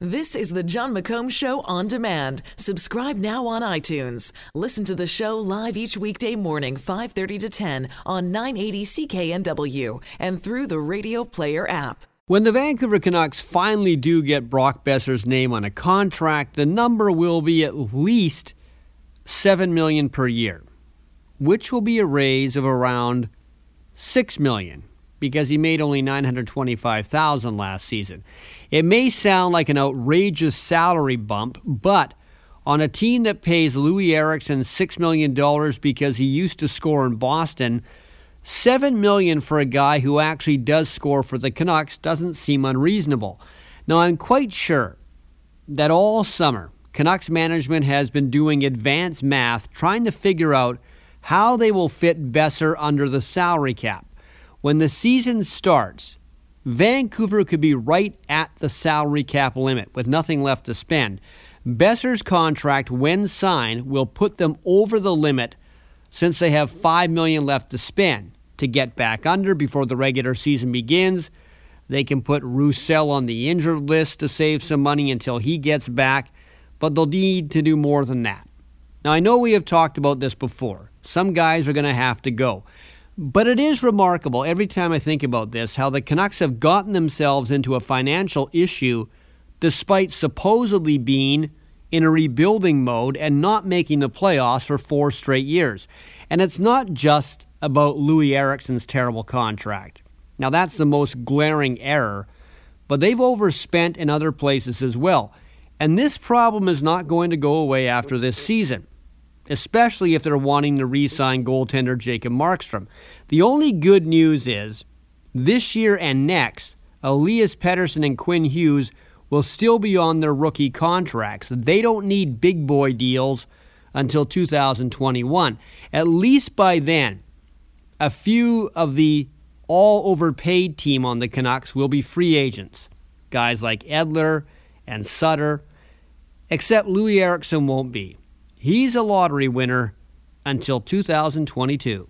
This is the Jon McComb Show on demand. Subscribe now on iTunes. Listen to the show live each weekday morning, 5:30 to 10 on 980 CKNW and through the Radio Player app. When the Vancouver Canucks finally do get Brock Boeser's name on a contract, the number will be at least 7 million per year, which will be a raise of around 6 million because he made only 925,000 last season. It may sound like an outrageous salary bump, but on a team that pays Loui Eriksson 6 million dollars because he used to score in Boston, 7 million for a guy who actually does score for the Canucks doesn't seem unreasonable. Now I'm quite sure that all summer Canucks management has been doing advanced math trying to figure out how they will fit Boeser under the salary cap. When the season starts, Vancouver could be right at the salary cap limit with nothing left to spend. Boeser's contract, when signed, will put them over the limit since they have 5 million left to spend. To get back under before the regular season begins, they can put Roussel on the injured list to save some money until he gets back, but they'll need to do more than that. Now, I know we have talked about this before. Some guys are going to have to go. But it is remarkable every time I think about this how the Canucks have gotten themselves into a financial issue despite supposedly being in a rebuilding mode and not making the playoffs for four straight years. And it's not just about Loui Eriksson's terrible contract. Now, that's the most glaring error, but they've overspent in other places as well. And this problem is not going to go away after this season especially if they're wanting to re sign goaltender Jacob Markstrom. The only good news is this year and next, Elias Pettersson and Quinn Hughes will still be on their rookie contracts. They don't need big boy deals until 2021. At least by then, a few of the all overpaid team on the Canucks will be free agents. Guys like Edler and Sutter, except Loui Eriksson won't be. He's a lottery winner until 2022.